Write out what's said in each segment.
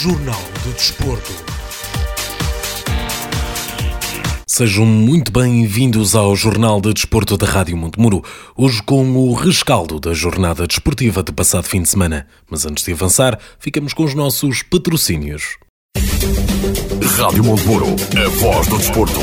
Jornal do Desporto. Sejam muito bem-vindos ao Jornal de Desporto da Rádio Montemuro, hoje com o rescaldo da jornada desportiva de passado fim de semana. Mas antes de avançar, ficamos com os nossos patrocínios. Rádio Montemuro, a voz do desporto.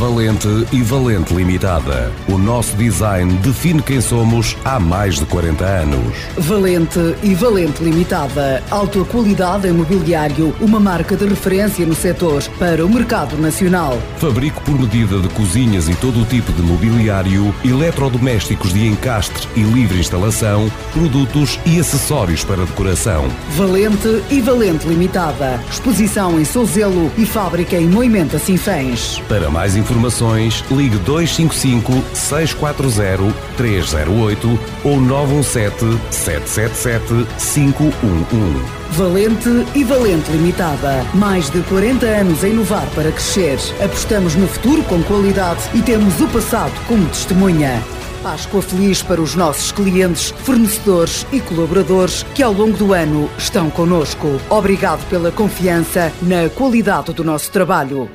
Valente e Valente Limitada. O nosso design define quem somos há mais de 40 anos. Valente e Valente Limitada. Alta qualidade em mobiliário, uma marca de referência no setor para o mercado nacional. Fabrico por medida de cozinhas e todo o tipo de mobiliário, eletrodomésticos de encastre e livre instalação, produtos e acessórios para decoração. Valente e Valente Limitada. Exposição em Souzelo e fábrica em Moimenta Sinfãs. Para mais informações, ligue 255 640 308 ou 917 777 511. Valente e Valente Limitada. Mais de 40 anos a inovar para crescer. Apostamos no futuro com qualidade e temos o passado como testemunha. Páscoa feliz para os nossos clientes, fornecedores e colaboradores que ao longo do ano estão conosco. Obrigado pela confiança na qualidade do nosso trabalho.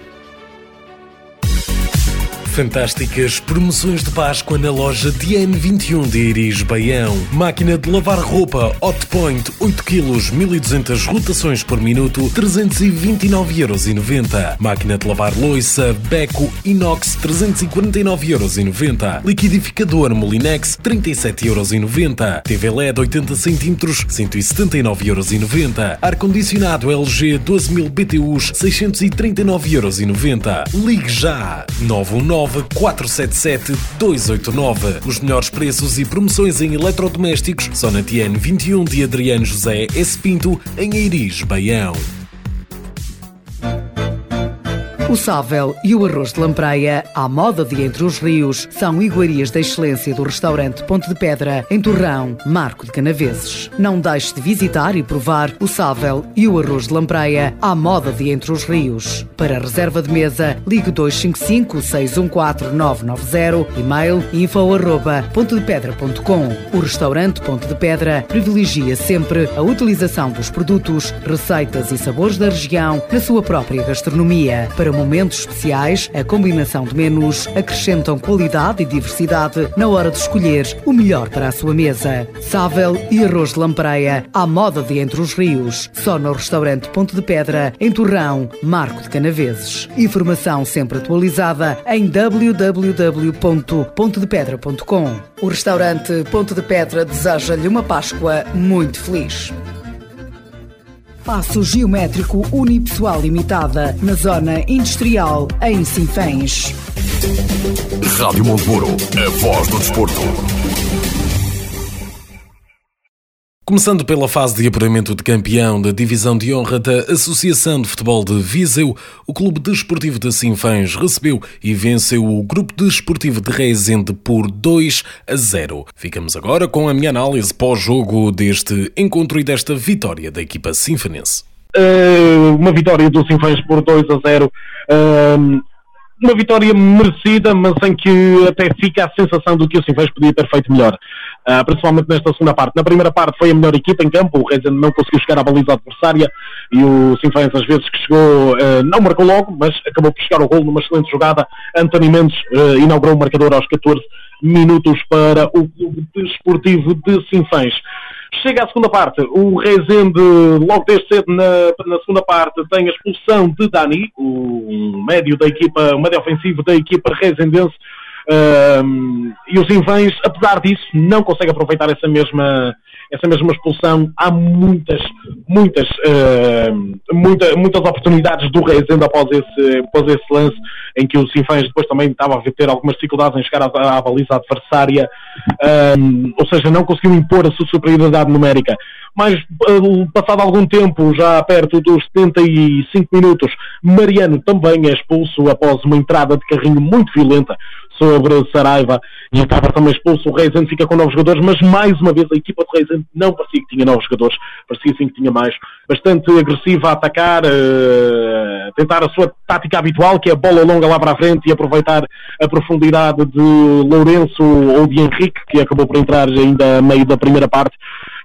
Fantásticas promoções de Páscoa na loja DN21 de Iris Baião. Máquina de lavar roupa Hot Point 8 kg 1200 rotações por minuto 329,90€. Máquina de lavar loiça Beco Inox 349,90€. Liquidificador Molinex 37,90€. TV LED 80 cm 179,90€. Ar-condicionado LG 12000 BTUs 639,90€. Ligue já 919 477 289. Os melhores preços e promoções em eletrodomésticos só na TN 21 de Adriano José S. Pinto, em Eiris, Baião. O sável e o arroz de lampreia, à moda de Entre os Rios, são iguarias da excelência do restaurante Ponte de Pedra, em Torrão, Marco de Canaveses. Não deixe de visitar e provar o sável e o arroz de lampreia, à moda de Entre os Rios. Para reserva de mesa, ligue 255 614 990, e-mail info arroba pontedepedra.com. O restaurante Ponte de Pedra privilegia sempre a utilização dos produtos, receitas e sabores da região na sua própria gastronomia. Para momentos especiais, a combinação de menus acrescentam qualidade e diversidade na hora de escolher o melhor para a sua mesa. Sável e arroz de lampreia, à moda de Entre os Rios, só no restaurante Ponte de Pedra, em Torrão, Marco de Canaveses. Informação sempre atualizada em www.pontedepedra.com. O restaurante Ponte de Pedra deseja-lhe uma Páscoa muito feliz. Passo Geométrico Unipessoal Limitada, na Zona Industrial, em Sinfãs. Rádio Montemuro, a voz do desporto. Começando pela fase de apuramento de campeão da Divisão de Honra da Associação de Futebol de Viseu, o Clube Desportivo de Sinfãs recebeu e venceu o Grupo Desportivo de Rezende por 2 a 0. Ficamos agora com a minha análise pós-jogo deste encontro e desta vitória da equipa sinfanense. Uh, uma vitória do Sinfãs por 2 a 0. Uh, uma vitória merecida, mas em que até fica a sensação de que o Sinfãs podia ter feito melhor. Uh, principalmente nesta segunda parte. Na primeira parte foi a melhor equipa em campo, o Rezende não conseguiu chegar à baliza adversária e o Sinfãs às vezes que chegou uh, não marcou logo, mas acabou por chegar o gol numa excelente jogada. António Mendes uh, inaugurou o marcador aos 14 minutos para o Clube Desportivo de Sinfãs. Chega à segunda parte, o Rezende, logo desde cedo na, na, segunda parte, tem a expulsão de Dani, o médio da equipa, o médio ofensivo da equipa rezendense, um, e os Invães, apesar disso, não conseguem aproveitar essa mesma, essa mesma expulsão. Há muitas, muitas, uh, muita, muitas oportunidades do Rezende após esse, após esse lance, em que os Sinfãs depois também estavam a ter algumas dificuldades em chegar à, à baliza adversária, um, ou seja, não conseguiu impor a sua superioridade numérica. Mas, uh, passado algum tempo, já perto dos 75 minutos, Mariano também é expulso após uma entrada de carrinho muito violenta sobre Saraiva e acaba também expulso. O Reisende fica com novos jogadores, mas mais uma vez a equipa de Reisende não parecia que tinha novos jogadores, parecia sim que tinha mais. Bastante agressiva a atacar, uh, tentar a sua tática habitual, que é a bola longa lá para a frente e aproveitar a profundidade de Lourenço ou de Henrique, que acabou por entrar ainda a meio da primeira parte.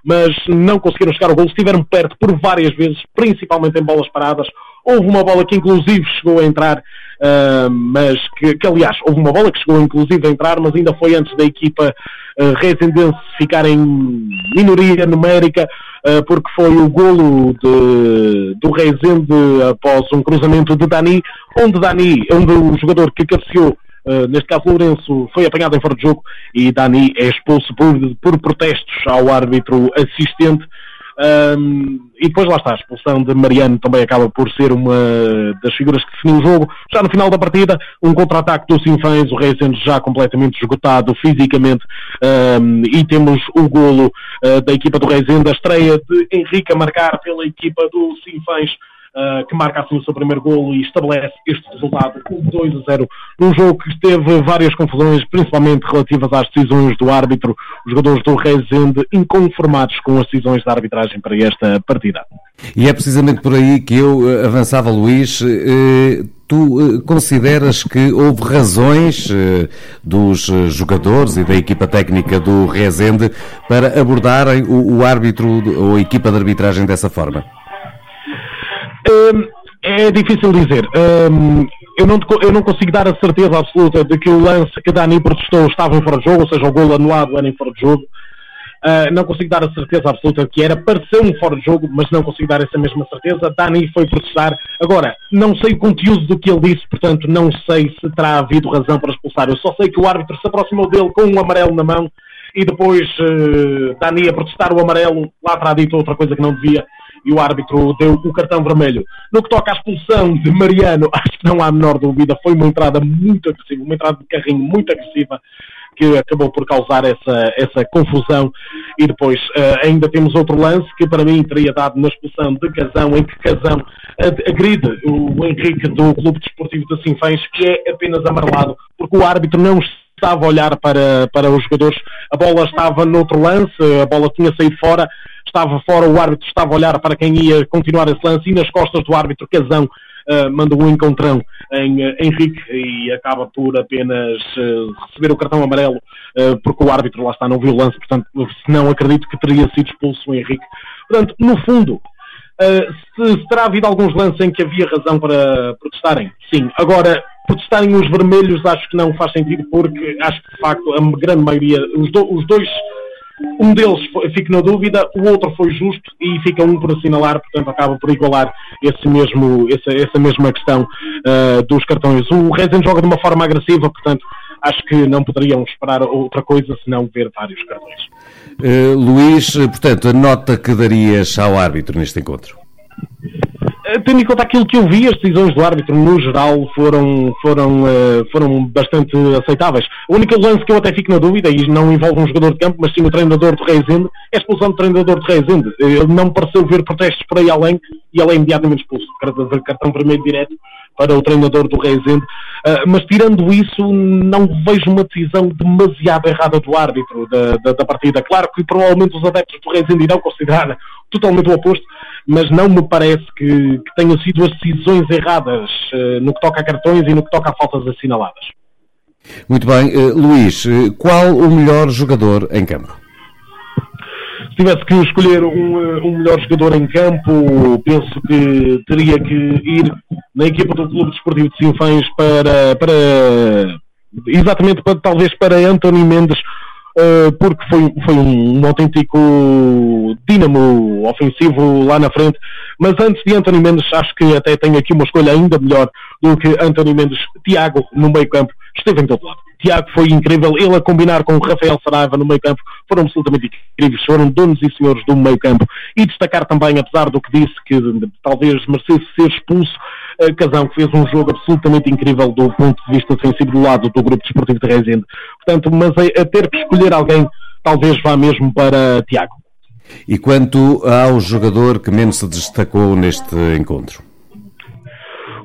mas não conseguiram chegar ao gol, estiveram perto por várias vezes, principalmente em bolas paradas. Houve uma bola que inclusive chegou a entrar, uh, mas que, que, aliás, houve uma bola que chegou inclusive a entrar, mas ainda foi antes da equipa uh, resendense ficar em minoria numérica, uh, porque foi o golo de, do Rezende após um cruzamento de Dani, onde Dani, onde o jogador que cabeceou Uh, neste caso Lourenço foi apanhado em fora de jogo e Dani é expulso por, por protestos ao árbitro assistente um, e depois lá está, a expulsão de Mariano também acaba por ser uma das figuras que definiu o jogo. Já no final da partida, um contra-ataque do Sinfãs, o Reisende já completamente esgotado fisicamente, um, e temos o golo uh, da equipa do Reisende, a estreia de Henrique a marcar pela equipa do Sinfãs uh, que marca assim o seu primeiro golo e estabelece este resultado com 2 a 0 num jogo que teve várias confusões, principalmente relativas às decisões do árbitro, os jogadores do Rezende inconformados com as decisões da arbitragem para esta partida. E é precisamente por aí que eu eh, avançava, Luís. Eh, tu consideras que houve razões dos jogadores e da equipa técnica do Rezende para abordarem o árbitro ou a equipa de arbitragem dessa forma? Hum, é difícil dizer. Um, eu, não, eu não consigo dar a certeza absoluta de que o lance que Dani protestou estava em fora de jogo, ou seja, o gol anulado era em fora de jogo. Uh, não consigo dar a certeza absoluta que era, pareceu um fora de jogo, mas não consigo dar essa mesma certeza. Dani foi protestar. Agora, não sei o conteúdo do que ele disse, portanto, não sei se terá havido razão para expulsar. Eu só sei que o árbitro se aproximou dele com um amarelo na mão e depois uh, Dani a protestar o amarelo, lá terá dito outra coisa que não devia e o árbitro deu o cartão vermelho. No que toca à expulsão de Mariano, acho que não há a menor dúvida, foi uma entrada muito agressiva, uma entrada de carrinho muito agressiva que acabou por causar essa, essa confusão. E depois uh, ainda temos outro lance que para mim teria dado na expulsão de Casão, em que Casão agride o Henrique do Clube Desportivo de Sinfãs, que é apenas amarelado, porque o árbitro não estava a olhar para, para os jogadores, a bola estava noutro lance, a bola tinha saído fora, estava fora, o árbitro estava a olhar para quem ia continuar esse lance e nas costas do árbitro Casão uh, manda um encontrão em uh, Henrique e acaba por apenas uh, receber o cartão amarelo porque o árbitro lá está não viu o lance, portanto, se não acredito que teria sido expulso o Henrique. Portanto, no fundo, se, se terá havido alguns lances em que havia razão para protestarem, sim. Agora, protestarem os vermelhos acho que não faz sentido porque acho que de facto a grande maioria, os, do, os dois um deles fica na dúvida, o outro foi justo e fica um por assinalar, portanto acaba por igualar esse mesmo, essa, essa mesma questão uh, dos cartões. O Rezende joga de uma forma agressiva, portanto acho que não poderiam esperar outra coisa senão ver vários cartões. Uh, Luís, portanto, a nota que darias ao árbitro neste encontro? Eh, tendo em conta aquilo que eu vi, as decisões do árbitro no geral foram, foram, uh, foram bastante aceitáveis. O único lance que eu até fico na dúvida, e não envolve um jogador de campo, mas sim o treinador do Reisende, é a expulsão do treinador de Reisende. Ele não pareceu ver protestos por aí além e ele é imediatamente expulso. Cartão vermelho direto para o treinador do Reisende. Uh, mas tirando isso, não vejo uma decisão demasiado errada do árbitro da, da, da partida. Claro que provavelmente os adeptos do Reisende irão considerar totalmente o oposto, mas não me parece que, que tenham sido as decisões erradas uh, no que toca a cartões e no que toca a faltas assinaladas. Muito bem. Uh, Luís, uh, qual o melhor jogador em campo? Se tivesse que escolher um, um, melhor jogador em campo, penso que teria que ir na equipa do Clube Desportivo de Sinfãs para, para exatamente para, talvez para António Mendes uh, porque foi, foi um, um autêntico dínamo ofensivo lá na frente. Mas antes de António Mendes, acho que até tenho aqui uma escolha ainda melhor do que António Mendes. Tiago, no meio campo, esteve em todo lado. Tiago foi incrível, ele a combinar com o Rafael Saraiva no meio campo, foram absolutamente incríveis, foram donos e senhores do meio campo. E destacar também, apesar do que disse, que talvez merecesse ser expulso, Casão, que fez um jogo absolutamente incrível do ponto de vista defensivo do lado do grupo desportivo de Rezende. Portanto, mas a, a ter que escolher alguém, talvez vá mesmo para Tiago. E quanto ao jogador que menos se destacou neste encontro?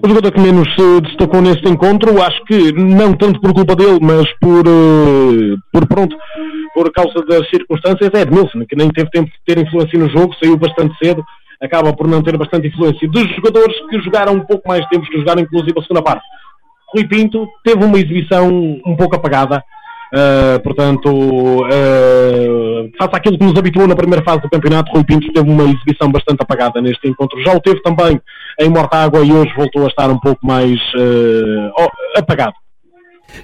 O jogador que menos se destacou neste encontro, acho que não tanto por culpa dele, mas por, uh, por pronto, por causa das circunstâncias, é Edmilson, que nem teve tempo de ter influência no jogo, saiu bastante cedo, acaba por não ter bastante influência. Dos jogadores que jogaram um pouco mais tempo, que jogaram inclusive a segunda parte, Rui Pinto teve uma exibição um pouco apagada. Uh, portanto, uh, face àquilo que nos habituou na primeira fase do campeonato, Rui Pinto teve uma exibição bastante apagada neste encontro. Já o teve também em Mortágua e hoje voltou a estar um pouco mais uh, apagado.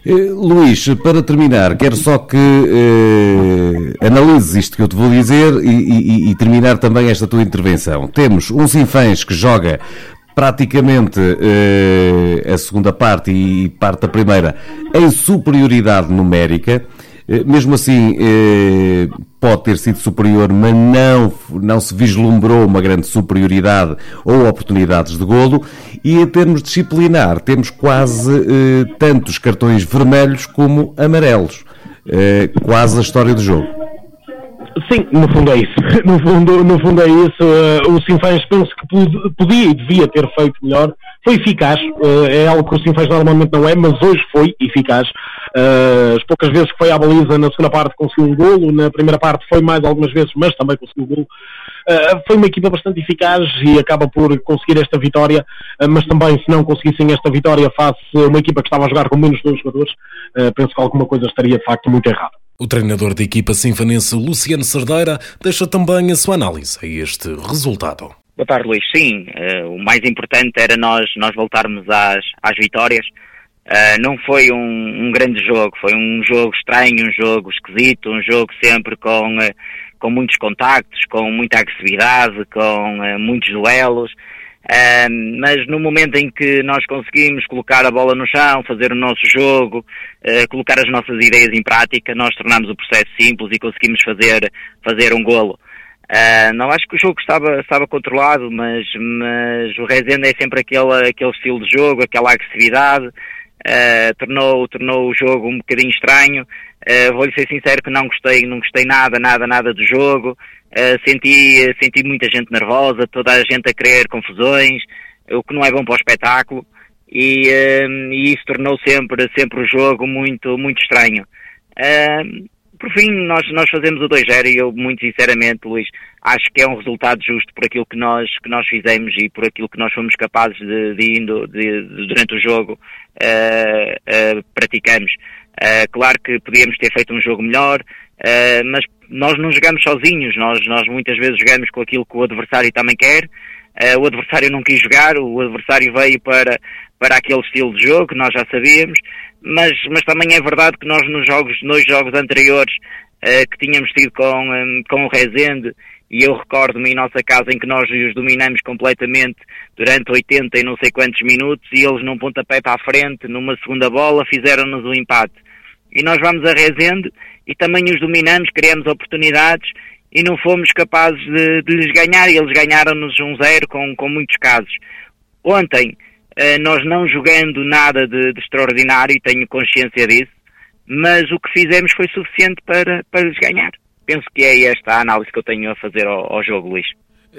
Luís, para terminar, quero só que eh, analises isto que eu te vou dizer e, e, e, terminar também esta tua intervenção. Temos um Sinfãs que joga praticamente eh, a segunda parte e parte da primeira em superioridade numérica. Eh, mesmo assim, eh, pode ter sido superior, mas não, não se vislumbrou uma grande superioridade ou oportunidades de golo. E em termos disciplinar, temos quase eh, tantos cartões vermelhos como amarelos. Quase a história do jogo. Sim, no fundo é isso. No fundo, no fundo é isso. Uh, o Sinfãs penso que podia e devia ter feito melhor. Foi eficaz, uh, é algo que o Sinfãs normalmente não é, mas hoje foi eficaz. Uh, as poucas vezes que foi à baliza na segunda parte conseguiu um golo, na primeira parte foi mais algumas vezes, mas também conseguiu um golo. Foi uma equipa bastante eficaz e acaba por conseguir esta vitória, mas também se não conseguissem esta vitória face a uma equipa que estava a jogar com menos dois jogadores, penso que alguma coisa estaria de facto muito errada. O treinador da equipa sinfanense Luciano Cerdeira deixa também a sua análise a este resultado. Boa tarde, Luís. Sim, uh, o mais importante era nós, nós voltarmos às, às vitórias. Uh, não foi um, um, grande jogo, foi um jogo estranho, um jogo esquisito, um jogo sempre com, uh, com muitos contactos, com muita agressividade, com muitos duelos mas no momento em que nós conseguimos colocar a bola no chão, fazer o nosso jogo, uh, colocar as nossas ideias em prática, nós tornamos o processo simples e conseguimos fazer, fazer um golo. Uh, não acho que o jogo estava, estava controlado, mas, mas o Rezende é sempre aquele, aquele estilo de jogo, aquela agressividade, uh, tornou, tornou o jogo um bocadinho estranho. Uh, Vou-lhe ser sincero que não gostei, não gostei nada, nada, nada do jogo. Uh, senti, senti muita gente nervosa, toda a gente a querer confusões, o que não é bom para o espetáculo, e, e isso tornou sempre, sempre o jogo muito, muito estranho. Uh, por fim, nós, nós fazemos o 2-0 e eu, muito sinceramente, Luís, acho que é um resultado justo por aquilo que nós, que nós fizemos e por aquilo que nós fomos capazes de, de indo, de, de, durante o jogo, praticamos. claro que podíamos ter feito um jogo melhor, mas nós não jogamos sozinhos, nós, nós muitas vezes jogamos com aquilo que o adversário também quer. Uh, o adversário não quis jogar, o adversário veio para, para aquele estilo de jogo que nós já sabíamos, mas, mas também é verdade que nós nos jogos, nos jogos anteriores uh, que tínhamos tido com, um, com o Rezende, e eu recordo-me em nossa casa em que nós os dominamos completamente durante 80 e não sei quantos minutos, e eles num pontapé para a frente, numa segunda bola, fizeram-nos o um empate. E nós vamos a Rezende e também os dominamos, criamos oportunidades e não fomos capazes de, de lhes ganhar e eles ganharam-nos um zero com, com muitos casos. Ontem, eh, nós não jogando nada de, de, extraordinário, tenho consciência disso, mas o que fizemos foi suficiente para, para lhes ganhar. Penso que é esta a análise que eu tenho a fazer ao, ao jogo, Luís.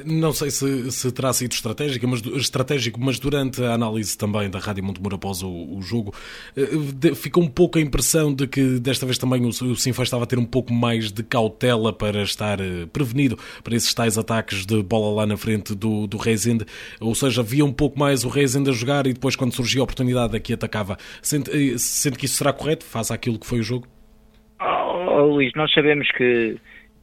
Não sei se, se terá sido estratégico mas, estratégico, mas durante a análise também da Rádio Montemor após o, o jogo, eh, ficou um pouco a impressão de que desta vez também o, o Sinfã estava a ter um pouco mais de cautela para estar eh, prevenido para esses tais ataques de bola lá na frente do, do Rezende, ou seja, via um pouco mais o Rezende a jogar e depois quando surgia a oportunidade aqui atacava. Sente, eh, sente que isso será correto face àquilo que foi o jogo? Oh, oh, Luís, nós sabemos que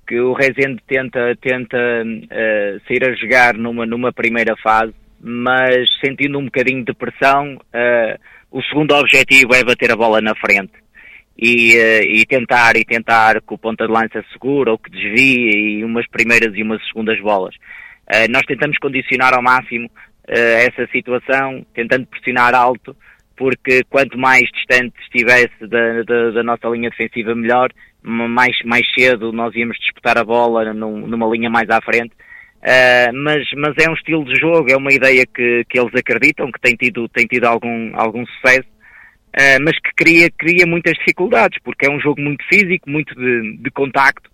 que o Rezende tenta, tenta uh, sair a jogar numa, numa primeira fase, mas sentindo um bocadinho de pressão, uh, o segundo objetivo é bater a bola na frente. E, uh, e, tentar e tentar que o ponta de lança segura ou que desvie e umas primeiras e umas segundas bolas. nós tentamos condicionar ao máximo essa situação, tentando pressionar alto, porque quanto mais distante estivesse da, da, da nossa linha defensiva melhor mais, mais cedo nós íamos disputar a bola num, numa linha mais à frente. Uh, mas, mas é um estilo de jogo, é uma ideia que, que eles acreditam, que tem tido, tem tido algum, algum sucesso, uh, mas que cria, cria muitas dificuldades, porque é um jogo muito físico, muito de, de contacto,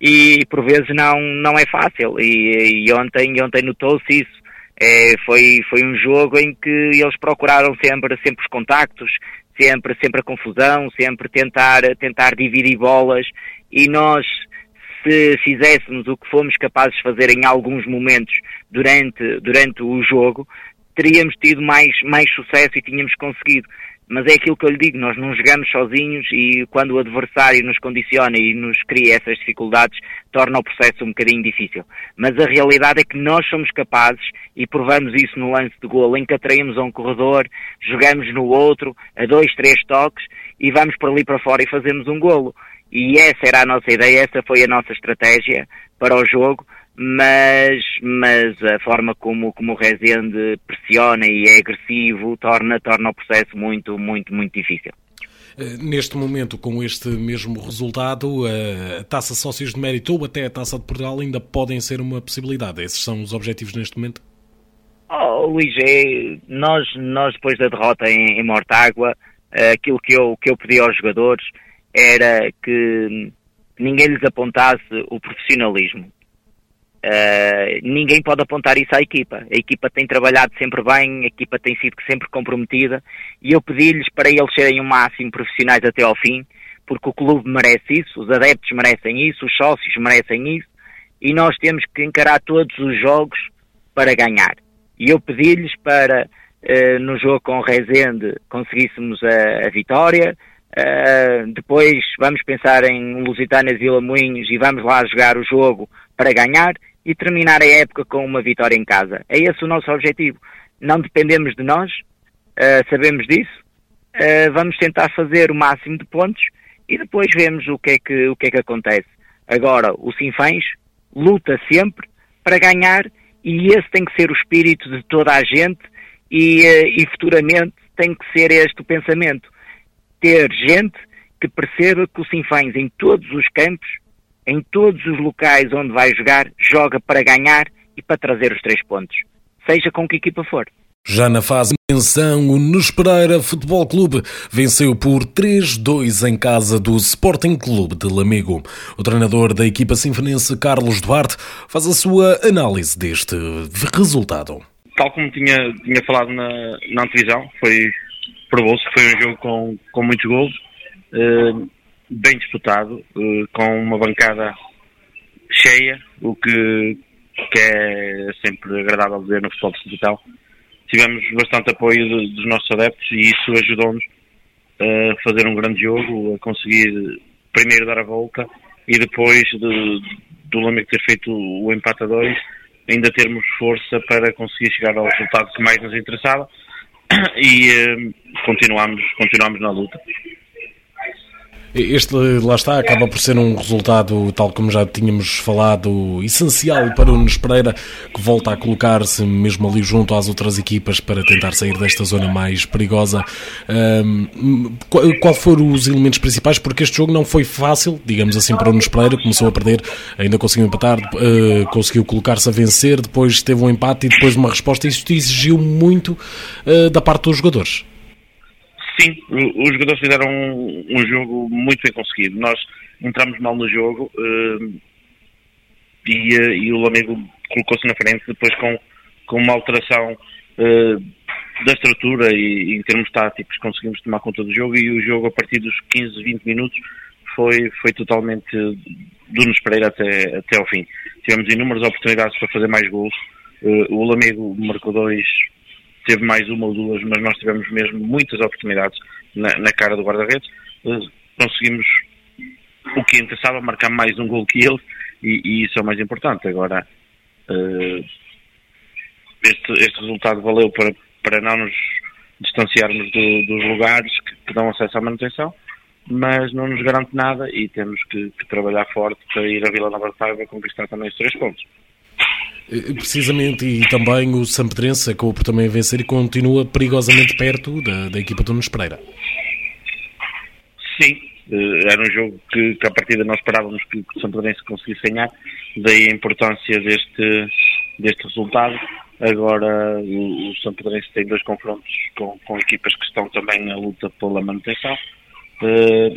e por vezes não, não é fácil. E, e ontem, ontem notou-se isso. É, foi, foi um jogo em que eles procuraram sempre, sempre os contactos, sempre, sempre a confusão, sempre tentar, tentar dividir bolas e nós, se fizéssemos o que fomos capazes de fazer em alguns momentos durante, durante o jogo, teríamos tido mais, mais sucesso e tínhamos conseguido. Mas é aquilo que eu lhe digo, nós não jogamos sozinhos e quando o adversário nos condiciona e nos cria essas dificuldades, torna o processo um bocadinho difícil. Mas a realidade é que nós somos capazes, e provamos isso no lance de golo, em que atraímos a um corredor, jogamos no outro, a dois, três toques, e vamos por ali para fora e fazemos um golo. E essa era a nossa ideia, essa foi a nossa estratégia para o jogo, mas, mas a forma como, como o Rezende pressiona e é agressivo torna, torna o processo muito, muito, muito difícil. Eh, neste momento, com este mesmo resultado, a taça sócios de mérito ou até a taça de Portugal ainda podem ser uma possibilidade. Esses são os objetivos neste momento? Oh, Luís, é, nós, nós depois da derrota em, em Mortágua, eh, aquilo que eu, que eu pedi aos jogadores era que ninguém lhes apontasse o profissionalismo. Uh, ninguém pode apontar isso à equipa. A equipa tem trabalhado sempre bem, a equipa tem sido sempre comprometida e eu pedi-lhes para eles serem o máximo profissionais até ao fim, porque o clube merece isso, os adeptos merecem isso, os sócios merecem isso e nós temos que encarar todos os jogos para ganhar. E eu pedi-lhes para, uh, no jogo com o Rezende, conseguíssemos a, a vitória, Uh, depois vamos pensar em Lusitanas e Vila Moinhos e vamos lá jogar o jogo para ganhar e terminar a época com uma vitória em casa. É esse o nosso objetivo. Não dependemos de nós, uh, sabemos disso, uh, vamos tentar fazer o máximo de pontos e depois vemos o que é que, o que, é que acontece. Agora, o Sinfãs luta sempre para ganhar e esse tem que ser o espírito de toda a gente e, uh, e futuramente tem que ser este o pensamento. Ter gente que perceba que o Sinfãs em todos os campos em todos os locais onde vai jogar, joga para ganhar e para trazer os três pontos, seja com que equipa for. Já na fase de menção, o Nos Pereira Futebol Clube venceu por 3-2 em casa do Sporting Clube de Lamego. O treinador da equipa sinfonense, Carlos Duarte, faz a sua análise deste resultado. Tal como tinha, tinha falado na, na antevisão, foi, provou-se que foi um jogo com, com muitos gols. Uh, bem disputado, eh, com uma bancada cheia, o que, que é sempre agradável ver no futebol distrital. Tivemos bastante apoio dos nossos adeptos e isso ajudou-nos a fazer um grande jogo, a conseguir primeiro dar a volta e depois de, do Lamego ter feito o empate a dois, ainda termos força para conseguir chegar ao resultado que mais nos interessava e eh, continuamos, continuamos na luta. Este, lá está, acaba por ser um resultado, tal como já tínhamos falado, essencial para o Nunes Pereira, que volta a colocar-se mesmo ali junto às outras equipas para tentar sair desta zona mais perigosa. Um, qual foram os elementos principais? Porque este jogo não foi fácil, digamos assim, para o Nunes Pereira, começou a perder, ainda conseguiu empatar, uh, conseguiu colocar-se a vencer, depois teve um empate e depois uma resposta. Isto exigiu muito uh, da parte dos jogadores. Sim, os jogadores fizeram um, um, jogo muito bem conseguido. Nós entramos mal no jogo uh, e, uh, e, o Lamego colocou-se na frente depois com, com uma alteração uh, da estrutura e, em termos táticos conseguimos tomar conta do jogo e o jogo a partir dos 15, 20 minutos foi, foi totalmente do nos Pereira até, até ao fim. Tivemos inúmeras oportunidades para fazer mais gols. o Lamego marcou dois teve mais uma ou duas, mas nós tivemos mesmo muitas oportunidades na, na cara do guarda-redes. Uh, conseguimos o que interessava, marcar mais um gol que ele, e, e isso é o mais importante. Agora, uh, este, este resultado valeu para, para não nos distanciarmos do, dos lugares que, que, dão acesso à manutenção, mas não nos garante nada e temos que, que trabalhar forte para ir a Vila Nova de Paiva conquistar também os três pontos. Eh, precisamente, e também o Sampedrense acabou por também vencer e continua perigosamente perto da, da equipa do Nunes Pereira. Sim, eh, era um jogo que, que a partida nós esperávamos que, que o Sampedrense conseguisse ganhar, daí a importância deste, deste resultado. Agora o, o Sampedrense tem dois confrontos com, com equipas que estão também na luta pela manutenção. Uh,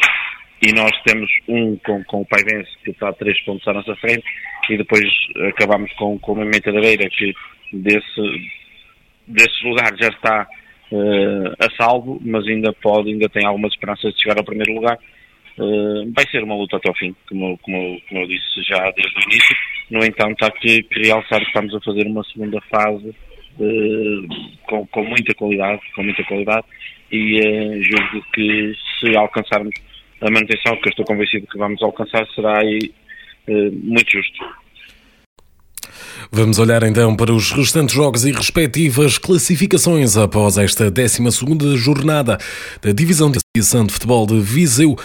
e nós temos um com, com o Paivense que está a três pontos à nossa frente e depois acabamos com, com da Beira que desse, desse lugar já está uh, a salvo, mas ainda pode, ainda tem algumas esperanças de chegar ao primeiro lugar. Uh, vai ser uma luta até ao fim, como, como, como eu disse já desde o início. No entanto, há que, que realçar que estamos a fazer uma segunda fase uh, com, com muita qualidade, com muita qualidade e uh, julgo que se alcançarmos a manutenção, que eu estou convencido que vamos alcançar, será aí muito justo. Vamos olhar então para os restantes jogos e respectivas classificações após esta 12 jornada da Divisão de Associação de Futebol de Viseu.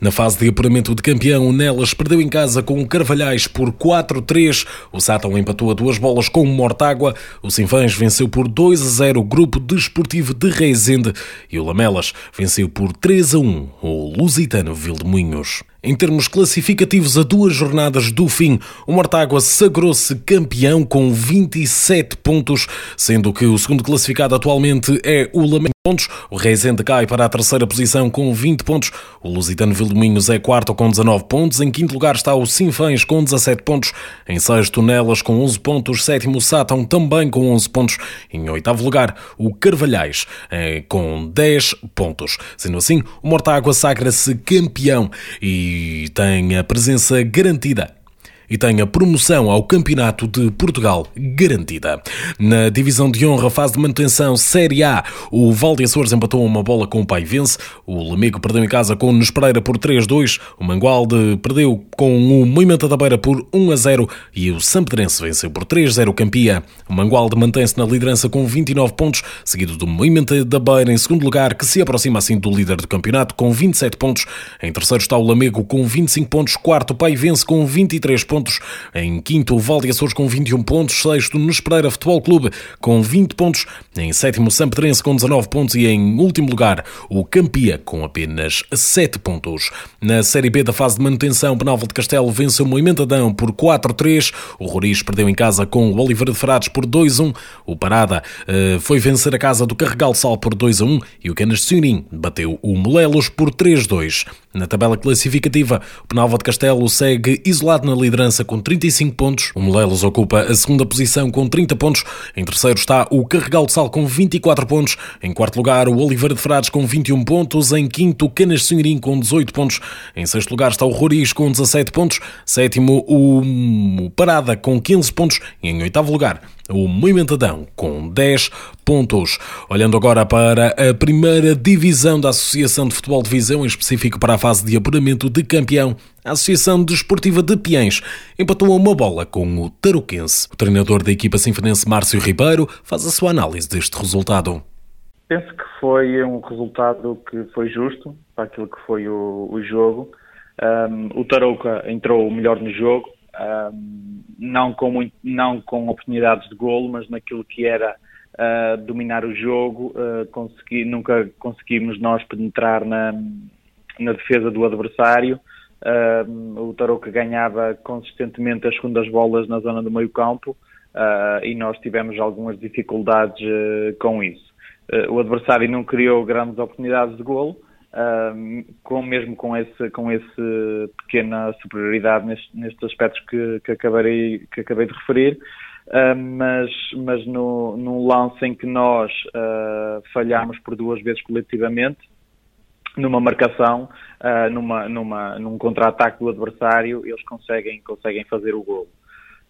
Na fase de apuramento de campeão, o Nelas perdeu em casa com o Carvalhais por 4-3. O Sátão empatou a duas bolas com o Mortágua. O Sinfãs venceu por 2-0 o Grupo Desportivo de Reisende. E o Lamelas venceu por 3-1 o Lusitano Vildemunhos. Em termos classificativos, a duas jornadas do fim, o Mortágua sagrou-se campeão com 27 pontos, sendo que o segundo classificado atualmente é o Lamento pontos. O Reisende cai para a terceira posição com 20 pontos. O Lusitano Vildominhos é quarto com 19 pontos. Em quinto lugar está o Sinfãs com 17 pontos. Em sexto, Nelas com 11 pontos. Sétimo, Sátão também com 11 pontos. Em oitavo lugar, o Carvalhais é, com 10 pontos. Sendo assim, o Mortágua sagra-se campeão e tem a presença garantida e tem a promoção ao Campeonato de Portugal garantida. Na divisão de honra, fase de manutenção Série A, o Valde Açores empatou uma bola com o Pai Vence, o Lamego perdeu em casa com o Nespereira por 3-2, o Mangualde perdeu com o Moimenta da Beira por 1-0 e o Sampedrense venceu por 3-0 o Campia. O Mangualde mantém-se na liderança com 29 pontos, seguido do Moimenta da Beira em segundo lugar, que se aproxima assim do líder do campeonato com 27 pontos. Em terceiro está o Lamego com 25 pontos, quarto o Pai Vence com 23 pontos pontos. Em quinto, o Valde Açores com 21 pontos. Sexto, Nespereira Futebol Clube com 20 pontos. Em sétimo, Sampedrense com 19 pontos. E em último lugar, o Campia com apenas 7 pontos. Na Série B da fase de manutenção, Penalva de Castelo venceu o Moimentadão por 4-3. O Roriz perdeu em casa com o Oliveira de Frades por 2-1. O Parada uh, foi vencer a casa do Carregal Sal por 2-1. E o Canas de Sunim bateu o Molelos por 3-2. Na tabela classificativa, o Penalva de Castelo segue isolado na liderança liderança com 35 pontos. O Molelos ocupa a segunda posição com 30 pontos. Em terceiro está o Carregal de Sal com 24 pontos. Em quarto lugar, o Oliveira de Frades com 21 pontos. Em quinto, o Canas Senhorim com 18 pontos. Em sexto lugar está o Roriz com 17 pontos. Sétimo, o Parada com 15 pontos. E em oitavo lugar, o Moimentadão com 10 pontos. Olhando agora para a primeira divisão da Associação de Futebol de Visão, em específico para a fase de apuramento de campeão, a Associação Desportiva de Piens empatou uma bola com o Tarouquense. O treinador da equipa sinfonense Márcio Ribeiro faz a sua análise deste resultado. Penso que foi um resultado que foi justo para aquilo que foi o, o jogo. Um, o Tarouca entrou melhor no jogo, não, com muito, não com oportunidades de golo, mas naquilo que era uh, dominar o jogo, uh, consegui, nunca conseguimos nós penetrar na, na defesa do adversário. Uh, o Tarouca ganhava consistentemente as segundas bolas na zona do meio campo e nós tivemos algumas dificuldades com isso. o adversário não criou grandes oportunidades de golo, com, mesmo com, esse, com esse pequena superioridade nestes, nestes aspectos que, que, acabei, que acabei de referir, uh, mas, mas no, num lance em que nós uh, falhámos por duas vezes coletivamente, numa marcação, uh, numa, numa, num contra-ataque do adversário, eles conseguem, conseguem fazer o golo.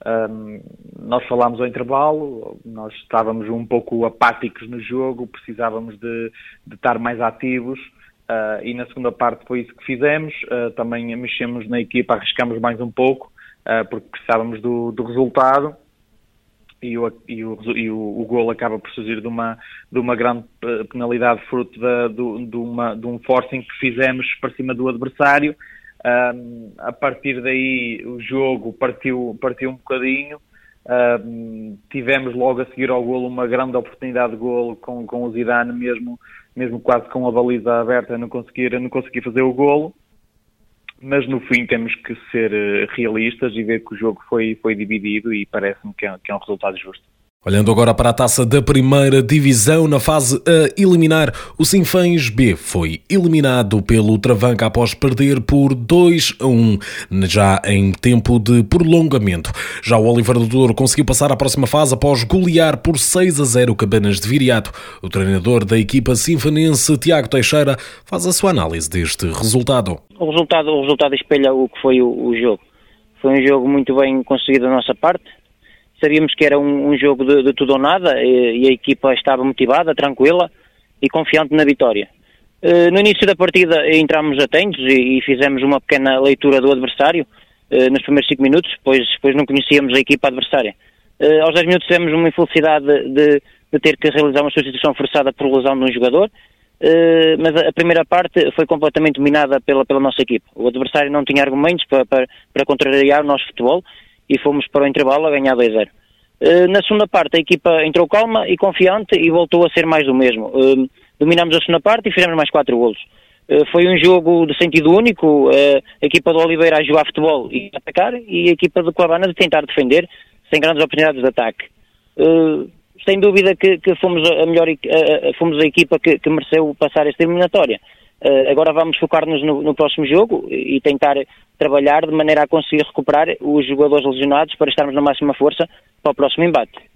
Um, nós falámos ao intervalo, nós estávamos um pouco apáticos no jogo, precisávamos de, de estar mais ativos, Uh, e na segunda parte foi isso que fizemos. Uh, também mexemos na equipa, arriscamos mais um pouco, uh, porque precisávamos do, do resultado. E, o, e, o, e o, o gol acaba por surgir de uma, de uma grande penalidade fruto da, do, de, uma, de um forcing que fizemos para cima do adversário. a partir daí o jogo partiu, partiu um bocadinho. tivemos logo a seguir ao golo uma grande oportunidade de golo com, com o Zidane mesmo mesmo quase com a baliza aberta, não conseguir, não conseguir fazer o golo. Mas no fim temos que ser eh, realistas e ver que o jogo foi, foi dividido e parece-me que, é, que é um resultado justo. Olhando agora para a taça da primeira divisão, na fase a eliminar, o Sinfãs B foi eliminado pelo Travanca após perder por 2 a 1, já em tempo de prolongamento. Já o Oliveira do Douro conseguiu passar à próxima fase após golear por 6 a 0 Cabanas de Viriato. O treinador da equipa sinfanense, Tiago Teixeira, faz a sua análise deste resultado. O resultado, o resultado espelha o que foi o, o jogo. Foi um jogo muito bem conseguido da nossa parte Sabíamos que era um, um jogo de, de, tudo ou nada e, e, a equipa estava motivada, tranquila e confiante na vitória. Uh, no início da partida entramos atentos e, e, fizemos uma pequena leitura do adversário uh, nos primeiros 5 minutos, pois, pois não conhecíamos a equipa adversária. Uh, aos 10 minutos tivemos uma infelicidade de, de, ter que realizar uma substituição forçada por lesão de um jogador, mas a, primeira parte foi completamente dominada pela, pela nossa equipa. O adversário não tinha argumentos para, para, para contrariar o nosso futebol e fomos para o intervalo a ganhar 2-0. Uh, na segunda parte a equipa entrou calma e confiante e voltou a ser mais do mesmo. Dominámos a segunda parte e fizemos mais quatro golos. Uh, foi um jogo de sentido único, a equipa do Oliveira a jogar futebol e atacar e a equipa do Clavana de tentar defender sem grandes oportunidades de ataque. sem dúvida que, que, fomos a melhor fomos a equipa que, que mereceu passar esta eliminatória. Agora vamos focar-nos no, no, próximo jogo e tentar trabalhar de maneira a conseguir recuperar os jogadores lesionados para estarmos na máxima força para o próximo embate.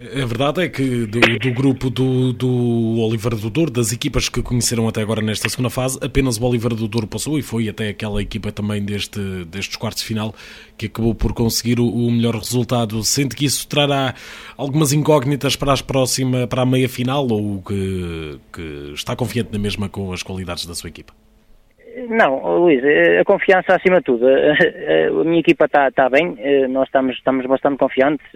A verdade é que do, do grupo do, do Oliveira do Douro, das equipas que conheceram até agora nesta segunda fase, apenas o Oliveira do Douro passou e foi até aquela equipa também deste, destes quartos de final que acabou por conseguir o, o melhor resultado. Sente que isso trará algumas incógnitas para, as próxima, para a meia final ou que, que está confiante na mesma com as qualidades da sua equipa? Não, Luís, a confiança acima de tudo. A minha equipa está, está bem, nós estamos, estamos bastante confiantes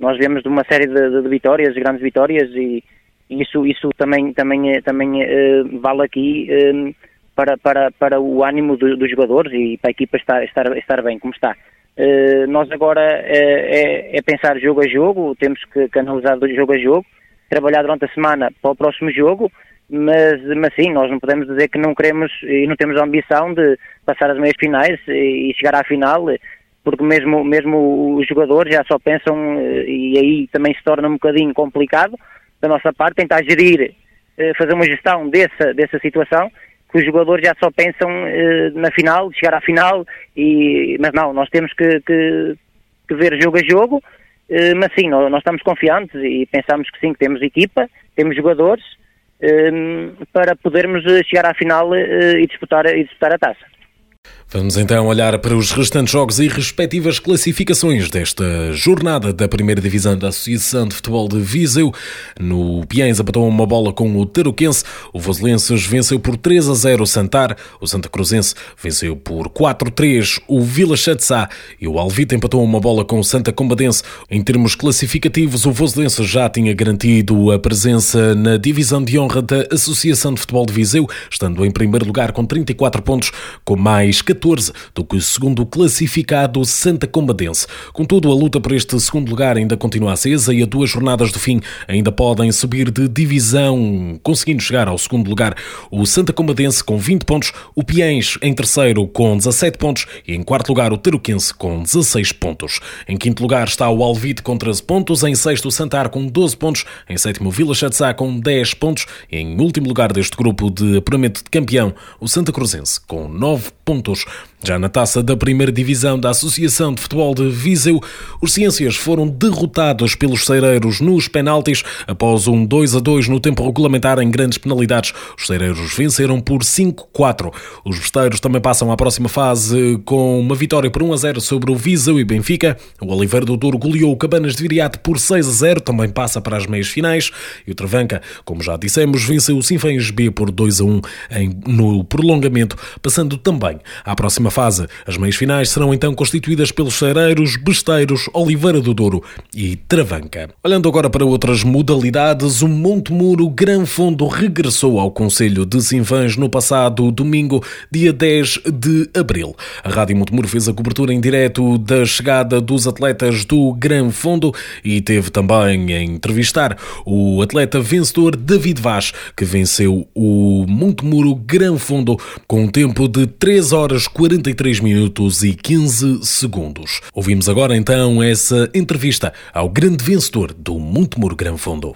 nós vemos de uma série de, de vitórias, grandes vitórias e isso, isso também, também, também vale aqui para, para, para o ânimo do, dos jogadores e para a equipa estar, estar, estar bem como está. Nós agora é, é, pensar jogo a jogo, temos que, que analisar jogo a jogo, trabalhar durante a semana para o próximo jogo, mas, mas sim, nós não podemos dizer que não queremos e não temos a ambição de passar as meias finais e chegar à final porque mesmo, mesmo os jogadores já só pensam, eh, e aí também se torna um bocadinho complicado da nossa parte, tentar gerir, eh, fazer uma gestão dessa, dessa situação, que os jogadores já só pensam eh, na final, chegar à final, e, mas não, nós temos que, que, que ver jogo a jogo, mas sim, nós, estamos confiantes e pensamos que sim, que temos equipa, temos jogadores, para podermos chegar à final e disputar, e disputar a taça. Vamos então olhar para os restantes jogos e respectivas classificações desta jornada da primeira divisão da Associação de Futebol de Viseu. No Piens apontou uma bola com o Tarouquense. O Voselenses venceu por 3 a 0 o Santar. O Santa Cruzense venceu por 4 a 3 o Vila Chatzá. E o Alvita empatou uma bola com o Santa Combadense. Em termos classificativos, o Voselenses já tinha garantido a presença na divisão de honra da Associação de Futebol de Viseu, estando em primeiro lugar com 34 pontos, com mais 14 14 do que o segundo classificado Santa Combadense. Contudo, a luta por este segundo lugar ainda continua acesa e a duas jornadas do fim ainda podem subir de divisão, conseguindo chegar ao segundo lugar o Santa Combadense com 20 pontos, o Piens em terceiro com 17 pontos e em quarto lugar o Teruquense com 16 pontos. Em quinto lugar está o Alvite com 13 pontos, em sexto o Santar com 12 pontos, em sétimo o Vila Chatzá com 10 pontos e em último lugar deste grupo de apuramento de campeão o Santa Cruzense com 9 pontos. puntos. Já na taça da primeira divisão da Associação de Futebol de Viseu, os Ciências foram derrotados pelos Ceireiros nos penaltis após um 2 a 2 no tempo regulamentar em grandes penalidades. Os Ceireiros venceram por 5-4. Os Besteiros também passam à próxima fase com uma vitória por 1 a 0 sobre o Viseu e Benfica. O Oliveira do Douro goleou o Cabanas de Viriate por 6 a 0, também passa para as meias finais. E o Travanca, como já dissemos, venceu o Sinfãs B por 2 a 1 em, no prolongamento, passando também à próxima fase. As meias finais serão então constituídas pelos Cereiros, Besteiros, Oliveira do Douro e Travanca. Olhando agora para outras modalidades, o Monte Muro Gran Fundo regressou ao Conselho de Sinfãs no passado domingo, dia 10 de abril. A Rádio Monte Muro fez a cobertura em direto da chegada dos atletas do Gran Fundo e teve também a entrevistar o atleta vencedor David Vaz, que venceu o Monte Muro Gran Fundo com um tempo de 3 horas 40 43 minutos e 15 segundos. Ouvimos agora então essa entrevista ao grande vencedor do Montemuro Gran Fundo.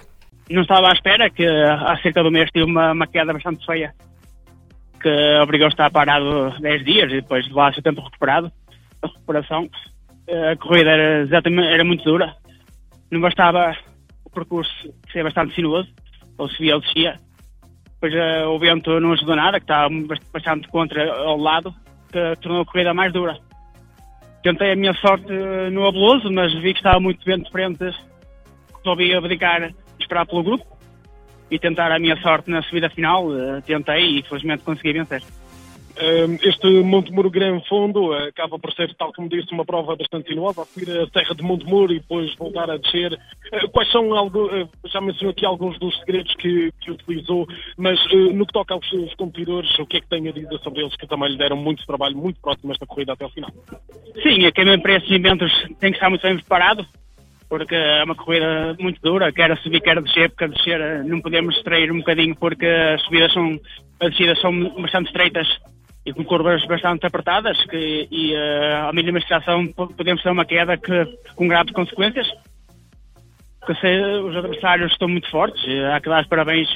Não estava à espera que há cerca de um mês tive uma, uma queda bastante feia que obrigou a estar parado 10 dias e depois de lá seu tempo recuperado, a recuperação. A corrida era, exatamente, era muito dura. Não bastava o percurso ser bastante sinuoso, ou subia ou descia. Depois uh, o vento não ajudou nada, que estava bastante contra ao lado que tornou a corrida mais dura. Tentei a minha sorte no Abeloso, mas vi que estava muito bem de frente, resolvi abdicar esperar pelo grupo. e tentar a minha sorte na subida final. Uh, tentei e felizmente consegui vencer. Este Monte Muro Grande Fundo acaba por ser, tal como disse, uma prova bastante sinuosa, a subir a Serra de Monte Muro e depois voltar a descer. Eh, quais são, algo, eh, já mencionou aqui alguns dos segredos que, que utilizou, mas no que toca aos seus competidores, o que é que tem a dizer sobre eles que também lhe deram muito trabalho, muito próximo esta corrida até o final? Sim, quem vem para esses eventos tem que estar muito bem preparado, porque é uma corrida muito dura, quer a subir, quer a descer, porque a descer não podemos distrair um bocadinho porque as subidas são, as descidas são bastante estreitas e com curvas bastante apertadas que, e uh, à mínima podemos ter uma queda que, com graves consequências. Que se, os adversários estão muito fortes, há que dar os parabéns,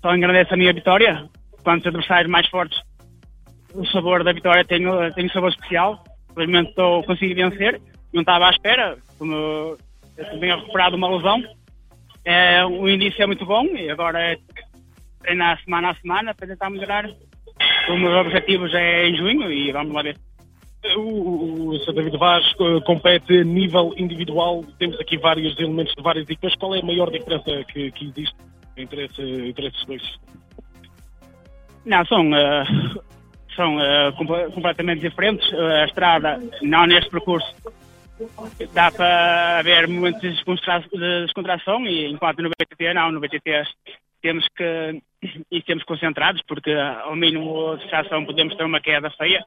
só engrandece a minha vitória. Quanto os adversários mais fortes, o sabor da vitória tem, tem um sabor especial. Felizmente estou consegui vencer, não estava à espera, como eu tenho recuperado uma lesão. É, o início é muito bom e agora é treinar semana a semana para tentar melhorar o meu objetivo já é em junho e vamos lá ver. O, o Sr. David Vaz eh, compete a nível individual, temos aqui vários elementos de várias equipas. Qual é a maior diferença que, que existe entre, esse, entre esses dois? Não, são, uh, são uh, completamente diferentes. a estrada, não neste percurso, dá para haver momentos de descontração e enquanto no BTT não, no BTT temos que e temos concentrados porque ao mínimo de distração podemos ter uma queda feia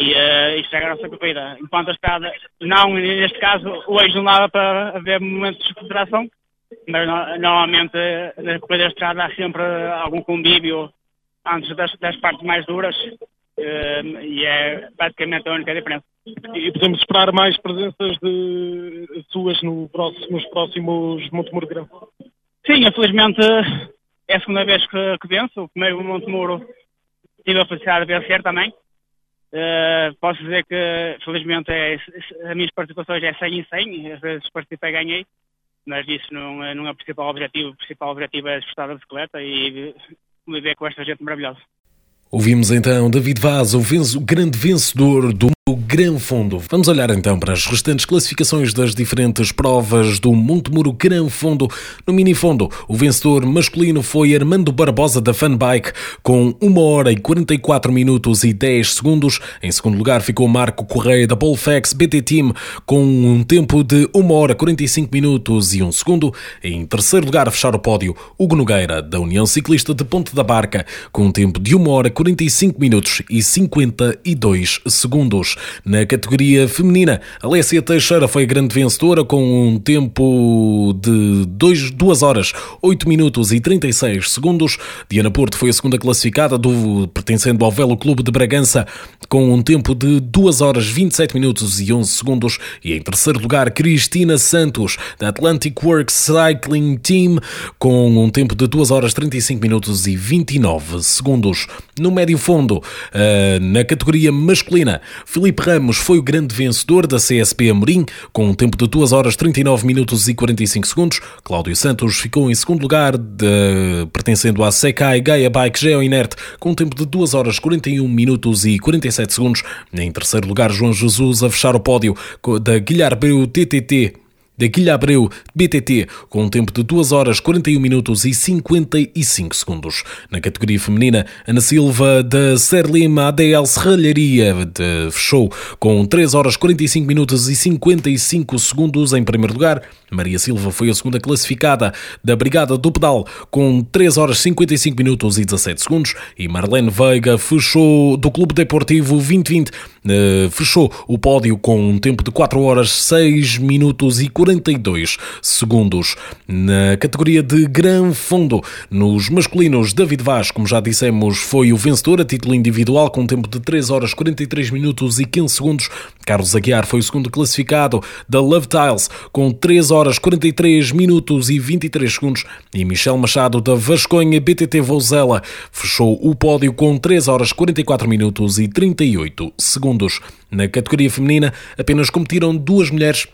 e uh, estragar a nossa corrida. Enquanto a estrada, não, neste caso, hoje não dava para haver momentos de concentração, mas no, normalmente na corrida da estrada há sempre algum convívio antes das, das partes mais duras uh, e é basicamente a única diferença. E podemos esperar mais presenças de suas no próximo, nos próximos Grande? Sim, infelizmente é a segunda vez que, que venço. O primeiro Montemuro tive a felicidade de vencer também. Uh, posso dizer que, felizmente, é, as minhas participações é 100 em 100. Às vezes participei ganhei. Mas isso não, é, não é o principal objetivo. O principal objetivo é desfrutar da bicicleta e viver com esta gente maravilhosa. Ouvimos então David Vaz, o, o grande vencedor do o Gran Fundo. Vamos olhar então para as restantes classificações das diferentes provas do Montemuro Gran Fundo. No mini fundo, o vencedor masculino foi Armando Barbosa da Funbike com 1 hora e 44 minutos e 10 segundos. Em segundo lugar ficou Marco Correia da Bolfex BT Team com um tempo de 1 hora 45 minutos e 1 segundo. Em terceiro lugar, fechar o pódio, Hugo Nogueira da União Ciclista de Ponte da Barca com um tempo de 1 hora 45 minutos e 52 segundos. Na categoria feminina, Alessia Teixeira foi a grande vencedora com um tempo de 2, horas, 8 minutos e 36 segundos. Diana Porto foi a segunda classificada, do, pertencendo ao Velo Clube de Bragança, com um tempo de 2 horas, 27 minutos e 11 segundos. E em terceiro lugar, Cristina Santos, da Atlantic Works Cycling Team, com um tempo de 2 horas, 35 minutos e 29 segundos. No médio fundo, eh, na categoria masculina, Felipe Ramos foi o grande vencedor da CSP Amorim, com um tempo de 2 horas 39 minutos e 45 segundos. Cláudio Santos ficou em segundo lugar, de, pertencendo à Sekai Gaia Bike Geo Inert, com um tempo de 2 horas 41 minutos e 47 segundos. Em terceiro lugar, João Jesus a fechar o pódio da Guilherme TTT da Guilha Abreu, BTT, com um tempo de 2 horas 41 minutos e 55 segundos. Na categoria feminina, Ana Silva da Serlim ADL Serralharia fechou com 3 horas 45 minutos e 55 segundos em primeiro lugar. Maria Silva foi a segunda classificada da Brigada do Pedal com 3 horas 55 minutos e 17 segundos e Marlene Veiga fechou do Clube Deportivo 2020 eh, fechou o pódio com um tempo de 4 horas 6 minutos e 42 segundos. Na categoria de Gran Fundo, nos masculinos, David Vaz, como já dissemos, foi o vencedor a título individual com um tempo de 3 horas 43 minutos e 15 segundos. Carlos Aguiar foi o segundo classificado da Love Tiles com 3 horas 43 minutos e 23 segundos e Michel Machado da Vasconha BTT Vouzela fechou o pódio com 3 horas 44 minutos e 38 segundos. Na categoria feminina apenas competiram duas mulheres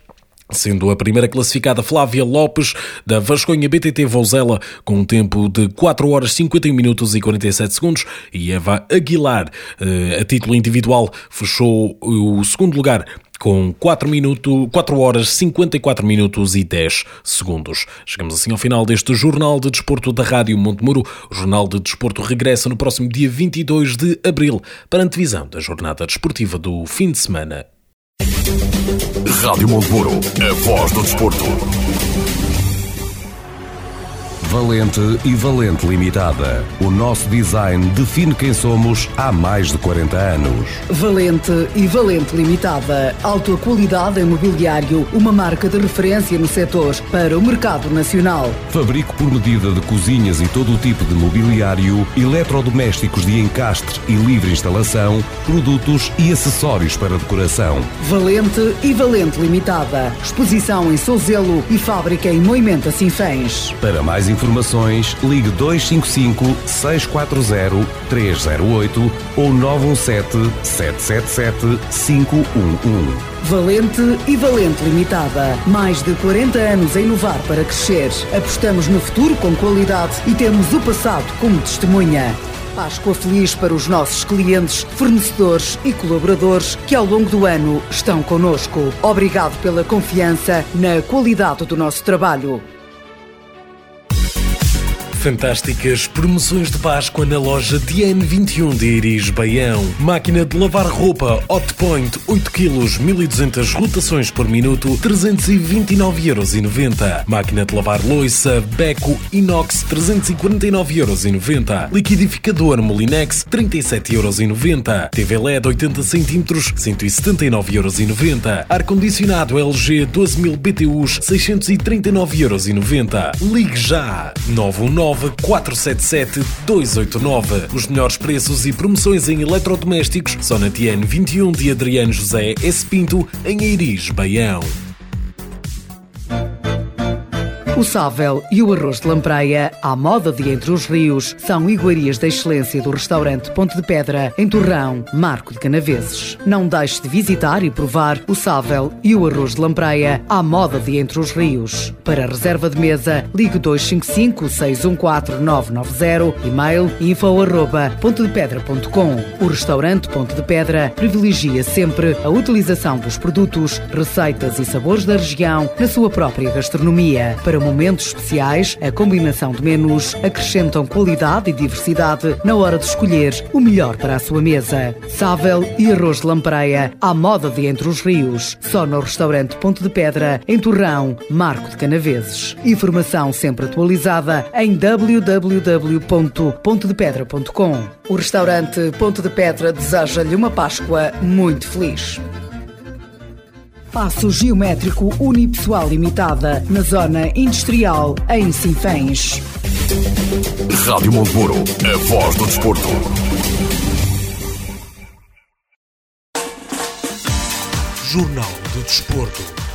sendo a primeira classificada Flávia Lopes, da Vasconha BTT Vouzela, com um tempo de 4 horas 51 minutos e 47 segundos, e Eva Aguilar, eh, a título individual, fechou o segundo lugar com 4, minuto, 4 horas 54 minutos e 10 segundos. Chegamos assim ao final deste Jornal de Desporto da Rádio Montemuro. O Jornal de Desporto regressa no próximo dia 22 de abril para a antevisão da jornada desportiva do fim de semana. Rádio Montemuro, a voz do desporto. Valente e Valente Limitada. O nosso design define quem somos há mais de 40 anos. Valente e Valente Limitada. Alta qualidade em mobiliário, uma marca de referência no setor para o mercado nacional. Fabrico por medida de cozinhas e todo o tipo de mobiliário, eletrodomésticos de encastre e livre instalação, produtos e acessórios para decoração. Valente e Valente Limitada. Exposição em Souzelo e fábrica em Moimenta Sinfãs. Para mais informações, informações, ligue 255 640 308 ou 917 777 511. Valente e Valente Limitada. Mais de 40 anos a inovar para crescer. Apostamos no futuro com qualidade e temos o passado como testemunha. Páscoa feliz para os nossos clientes, fornecedores e colaboradores que ao longo do ano estão conosco. Obrigado pela confiança na qualidade do nosso trabalho. Fantásticas promoções de Páscoa na loja DN21 de Iris Baião. Máquina de lavar roupa Hot Point 8 kg 1200 rotações por minuto 329,90€. Máquina de lavar loiça Beco Inox 349,90€. Liquidificador Molinex 37,90€. TV LED 80 cm 179,90€. Ar-condicionado LG 12000 BTUs 639,90€. Ligue já 919 477 289. Os melhores preços e promoções em eletrodomésticos só na TN 21 de Adriano José S. Pinto, em Eiris, Baião. O sável e o arroz de lampreia, à moda de Entre os Rios, são iguarias da excelência do restaurante Ponte de Pedra, em Torrão, Marco de Canaveses. Não deixe de visitar e provar o sável e o arroz de lampreia, à moda de Entre os Rios. Para reserva de mesa, ligue 255 614 990, e-mail info arroba pontedepedra.com. O restaurante Ponte de Pedra privilegia sempre a utilização dos produtos, receitas e sabores da região na sua própria gastronomia. Para momentos especiais, a combinação de menus acrescentam qualidade e diversidade na hora de escolher o melhor para a sua mesa. Sável e arroz de lampreia, à moda de Entre os Rios. Só no restaurante Ponte de Pedra, em Torrão, Marco de Canaveses. Informação sempre atualizada em www.pontedepedra.com. O restaurante Ponte de Pedra deseja-lhe uma Páscoa muito feliz. Passo Geométrico Unipessoal Limitada, na Zona Industrial, em Sinfãs. Rádio Monteburo, a voz do desporto. Jornal do Desporto.